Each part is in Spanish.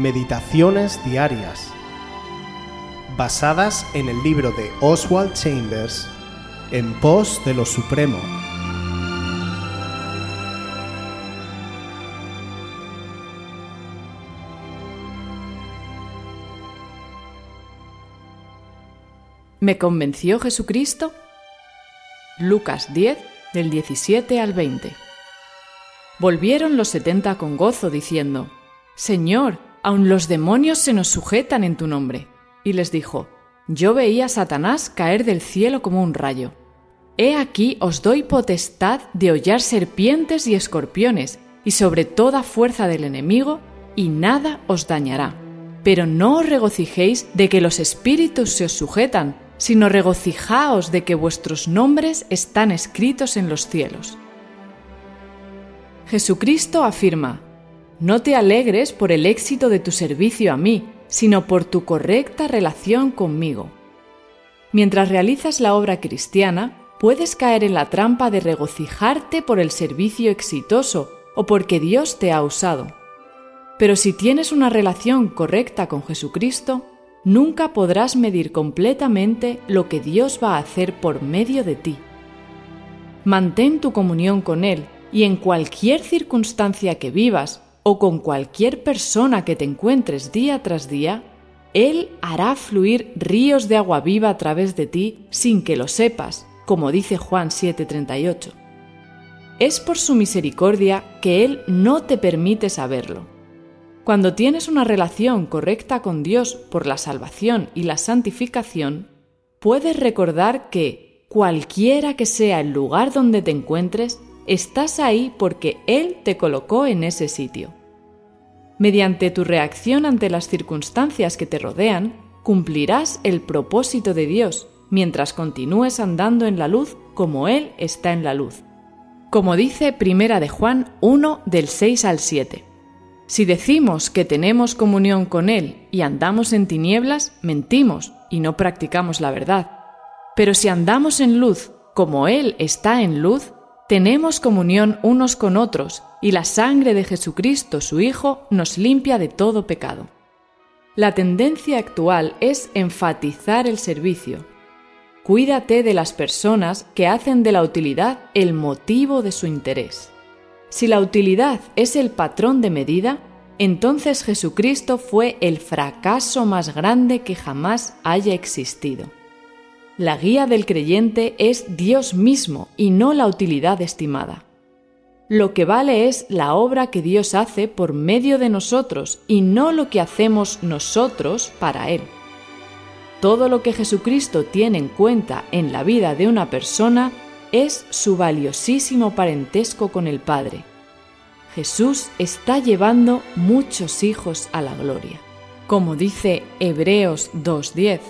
Meditaciones Diarias, basadas en el libro de Oswald Chambers, En pos de lo Supremo. ¿Me convenció Jesucristo? Lucas 10, del 17 al 20. Volvieron los setenta con gozo, diciendo, Señor, aun los demonios se nos sujetan en tu nombre. Y les dijo, Yo veía a Satanás caer del cielo como un rayo. He aquí os doy potestad de hollar serpientes y escorpiones, y sobre toda fuerza del enemigo, y nada os dañará. Pero no os regocijéis de que los espíritus se os sujetan, sino regocijaos de que vuestros nombres están escritos en los cielos. Jesucristo afirma, no te alegres por el éxito de tu servicio a mí, sino por tu correcta relación conmigo. Mientras realizas la obra cristiana, puedes caer en la trampa de regocijarte por el servicio exitoso o porque Dios te ha usado. Pero si tienes una relación correcta con Jesucristo, nunca podrás medir completamente lo que Dios va a hacer por medio de ti. Mantén tu comunión con Él y en cualquier circunstancia que vivas o con cualquier persona que te encuentres día tras día, Él hará fluir ríos de agua viva a través de ti sin que lo sepas, como dice Juan 7:38. Es por su misericordia que Él no te permite saberlo cuando tienes una relación correcta con Dios por la salvación y la santificación, puedes recordar que, cualquiera que sea el lugar donde te encuentres, estás ahí porque Él te colocó en ese sitio. Mediante tu reacción ante las circunstancias que te rodean, cumplirás el propósito de Dios mientras continúes andando en la luz como Él está en la luz. Como dice Primera de Juan 1 del 6 al 7. Si decimos que tenemos comunión con Él y andamos en tinieblas, mentimos y no practicamos la verdad. Pero si andamos en luz, como Él está en luz, tenemos comunión unos con otros y la sangre de Jesucristo, su Hijo, nos limpia de todo pecado. La tendencia actual es enfatizar el servicio. Cuídate de las personas que hacen de la utilidad el motivo de su interés. Si la utilidad es el patrón de medida, entonces Jesucristo fue el fracaso más grande que jamás haya existido. La guía del creyente es Dios mismo y no la utilidad estimada. Lo que vale es la obra que Dios hace por medio de nosotros y no lo que hacemos nosotros para Él. Todo lo que Jesucristo tiene en cuenta en la vida de una persona es su valiosísimo parentesco con el Padre. Jesús está llevando muchos hijos a la gloria. Como dice Hebreos 2.10,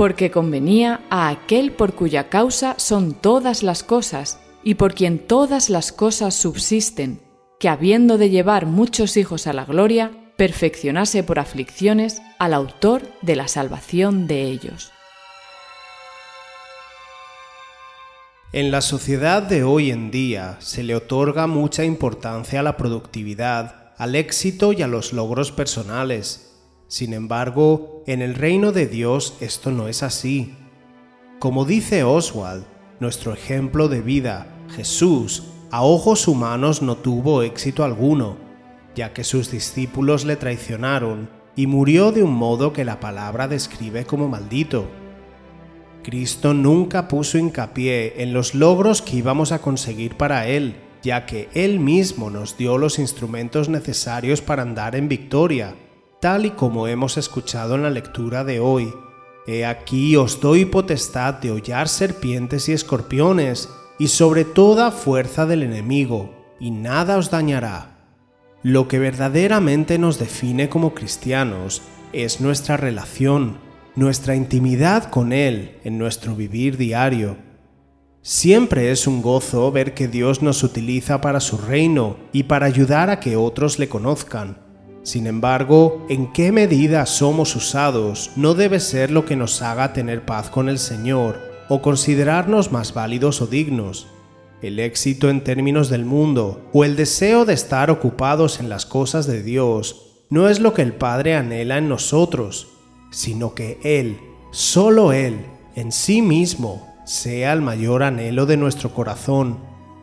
porque convenía a aquel por cuya causa son todas las cosas y por quien todas las cosas subsisten, que habiendo de llevar muchos hijos a la gloria, perfeccionase por aflicciones al autor de la salvación de ellos. En la sociedad de hoy en día se le otorga mucha importancia a la productividad, al éxito y a los logros personales. Sin embargo, en el reino de Dios esto no es así. Como dice Oswald, nuestro ejemplo de vida, Jesús, a ojos humanos no tuvo éxito alguno, ya que sus discípulos le traicionaron y murió de un modo que la palabra describe como maldito. Cristo nunca puso hincapié en los logros que íbamos a conseguir para Él, ya que Él mismo nos dio los instrumentos necesarios para andar en victoria, tal y como hemos escuchado en la lectura de hoy. He aquí os doy potestad de hollar serpientes y escorpiones, y sobre toda fuerza del enemigo, y nada os dañará. Lo que verdaderamente nos define como cristianos es nuestra relación, nuestra intimidad con Él en nuestro vivir diario. Siempre es un gozo ver que Dios nos utiliza para su reino y para ayudar a que otros le conozcan. Sin embargo, en qué medida somos usados no debe ser lo que nos haga tener paz con el Señor o considerarnos más válidos o dignos. El éxito en términos del mundo o el deseo de estar ocupados en las cosas de Dios no es lo que el Padre anhela en nosotros, sino que Él, solo Él, en sí mismo, sea el mayor anhelo de nuestro corazón,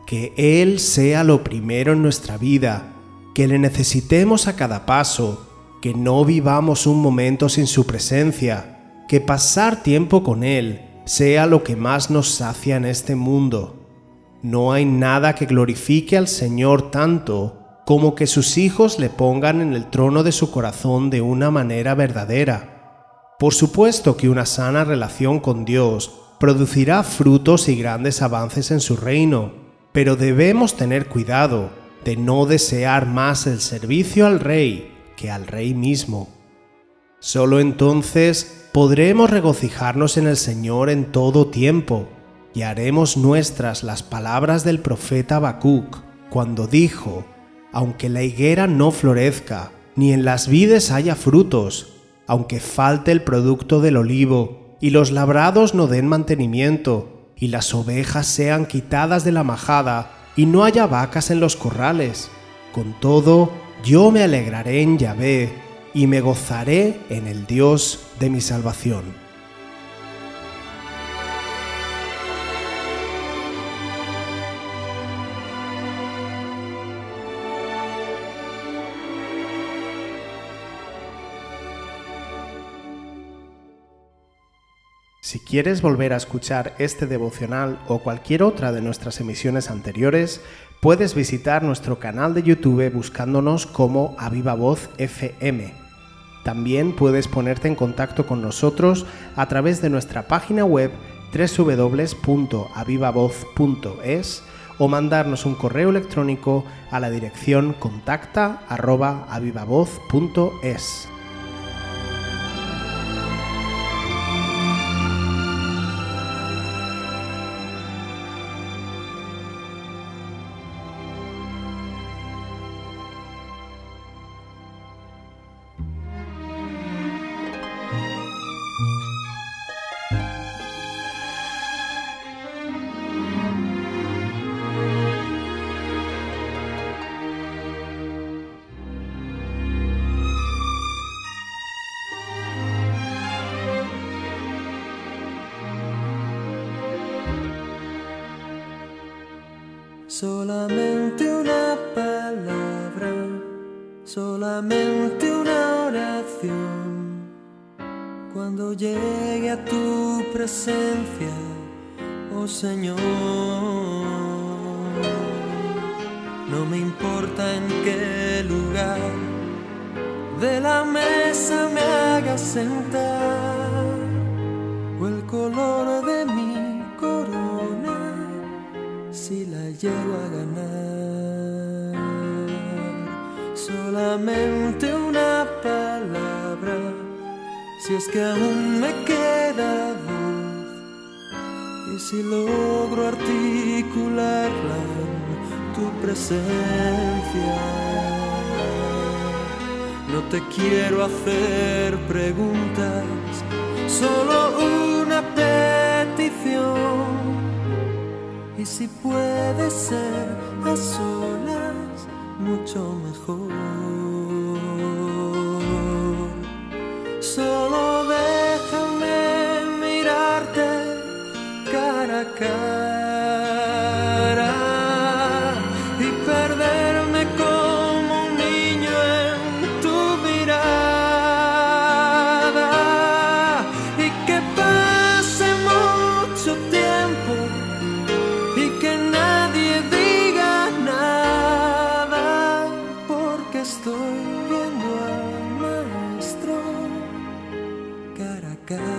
que Él sea lo primero en nuestra vida, que le necesitemos a cada paso, que no vivamos un momento sin su presencia, que pasar tiempo con Él sea lo que más nos sacia en este mundo. No hay nada que glorifique al Señor tanto como que sus hijos le pongan en el trono de su corazón de una manera verdadera. Por supuesto que una sana relación con Dios producirá frutos y grandes avances en su reino, pero debemos tener cuidado de no desear más el servicio al Rey que al Rey mismo. Solo entonces podremos regocijarnos en el Señor en todo tiempo y haremos nuestras las palabras del profeta Habacuc cuando dijo: Aunque la higuera no florezca, ni en las vides haya frutos, aunque falte el producto del olivo, y los labrados no den mantenimiento, y las ovejas sean quitadas de la majada, y no haya vacas en los corrales. Con todo, yo me alegraré en Yahvé y me gozaré en el Dios de mi salvación. Si quieres volver a escuchar este devocional o cualquier otra de nuestras emisiones anteriores, puedes visitar nuestro canal de YouTube buscándonos como Aviva Voz FM. También puedes ponerte en contacto con nosotros a través de nuestra página web www.avivavoz.es o mandarnos un correo electrónico a la dirección contacta@avivavoz.es. Solamente una palabra, solamente una oración. Cuando llegue a tu presencia, oh Señor, no me importa en qué lugar de la mesa me hagas sentar si es que aún me queda voz. Y si logro articularla en tu presencia. No te quiero hacer preguntas, solo una petición. Y si puede ser a solas, mucho mejor. Cara y perderme como un niño en tu mirada. Y que pase mucho tiempo y que nadie diga nada porque estoy viendo al maestro cara a cara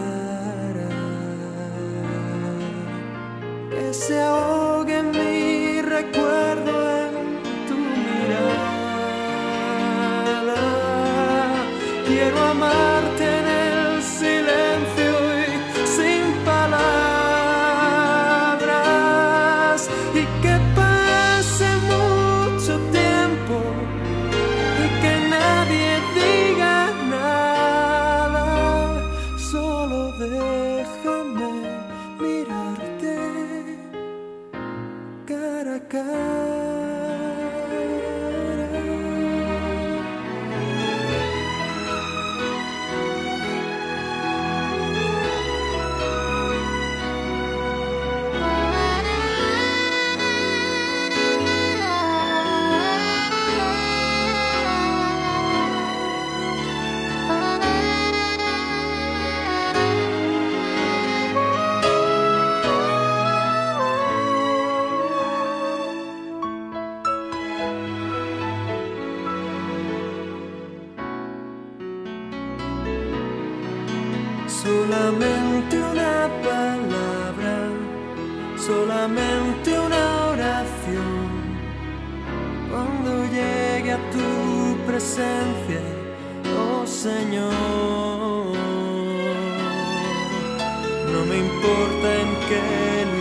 world. Solamente una palabra, solamente una oración. Cuando llegue a tu presencia, oh Señor, no me importa en qué lugar.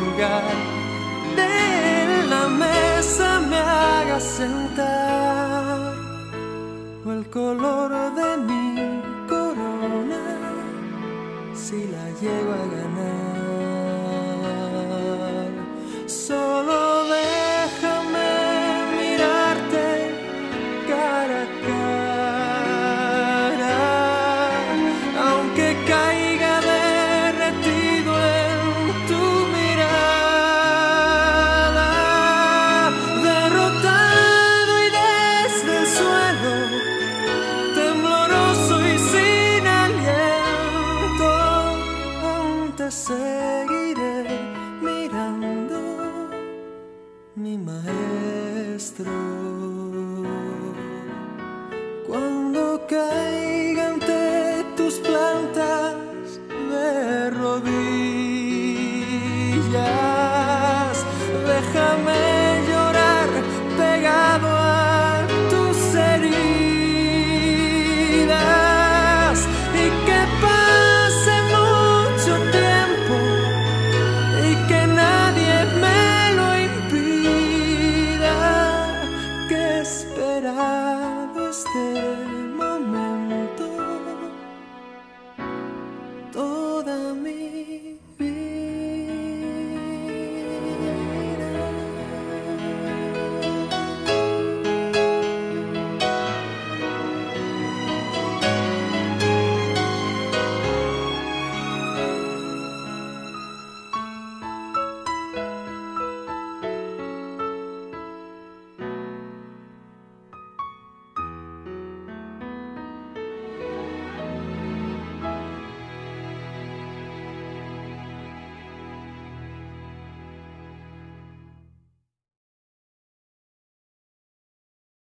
忘了该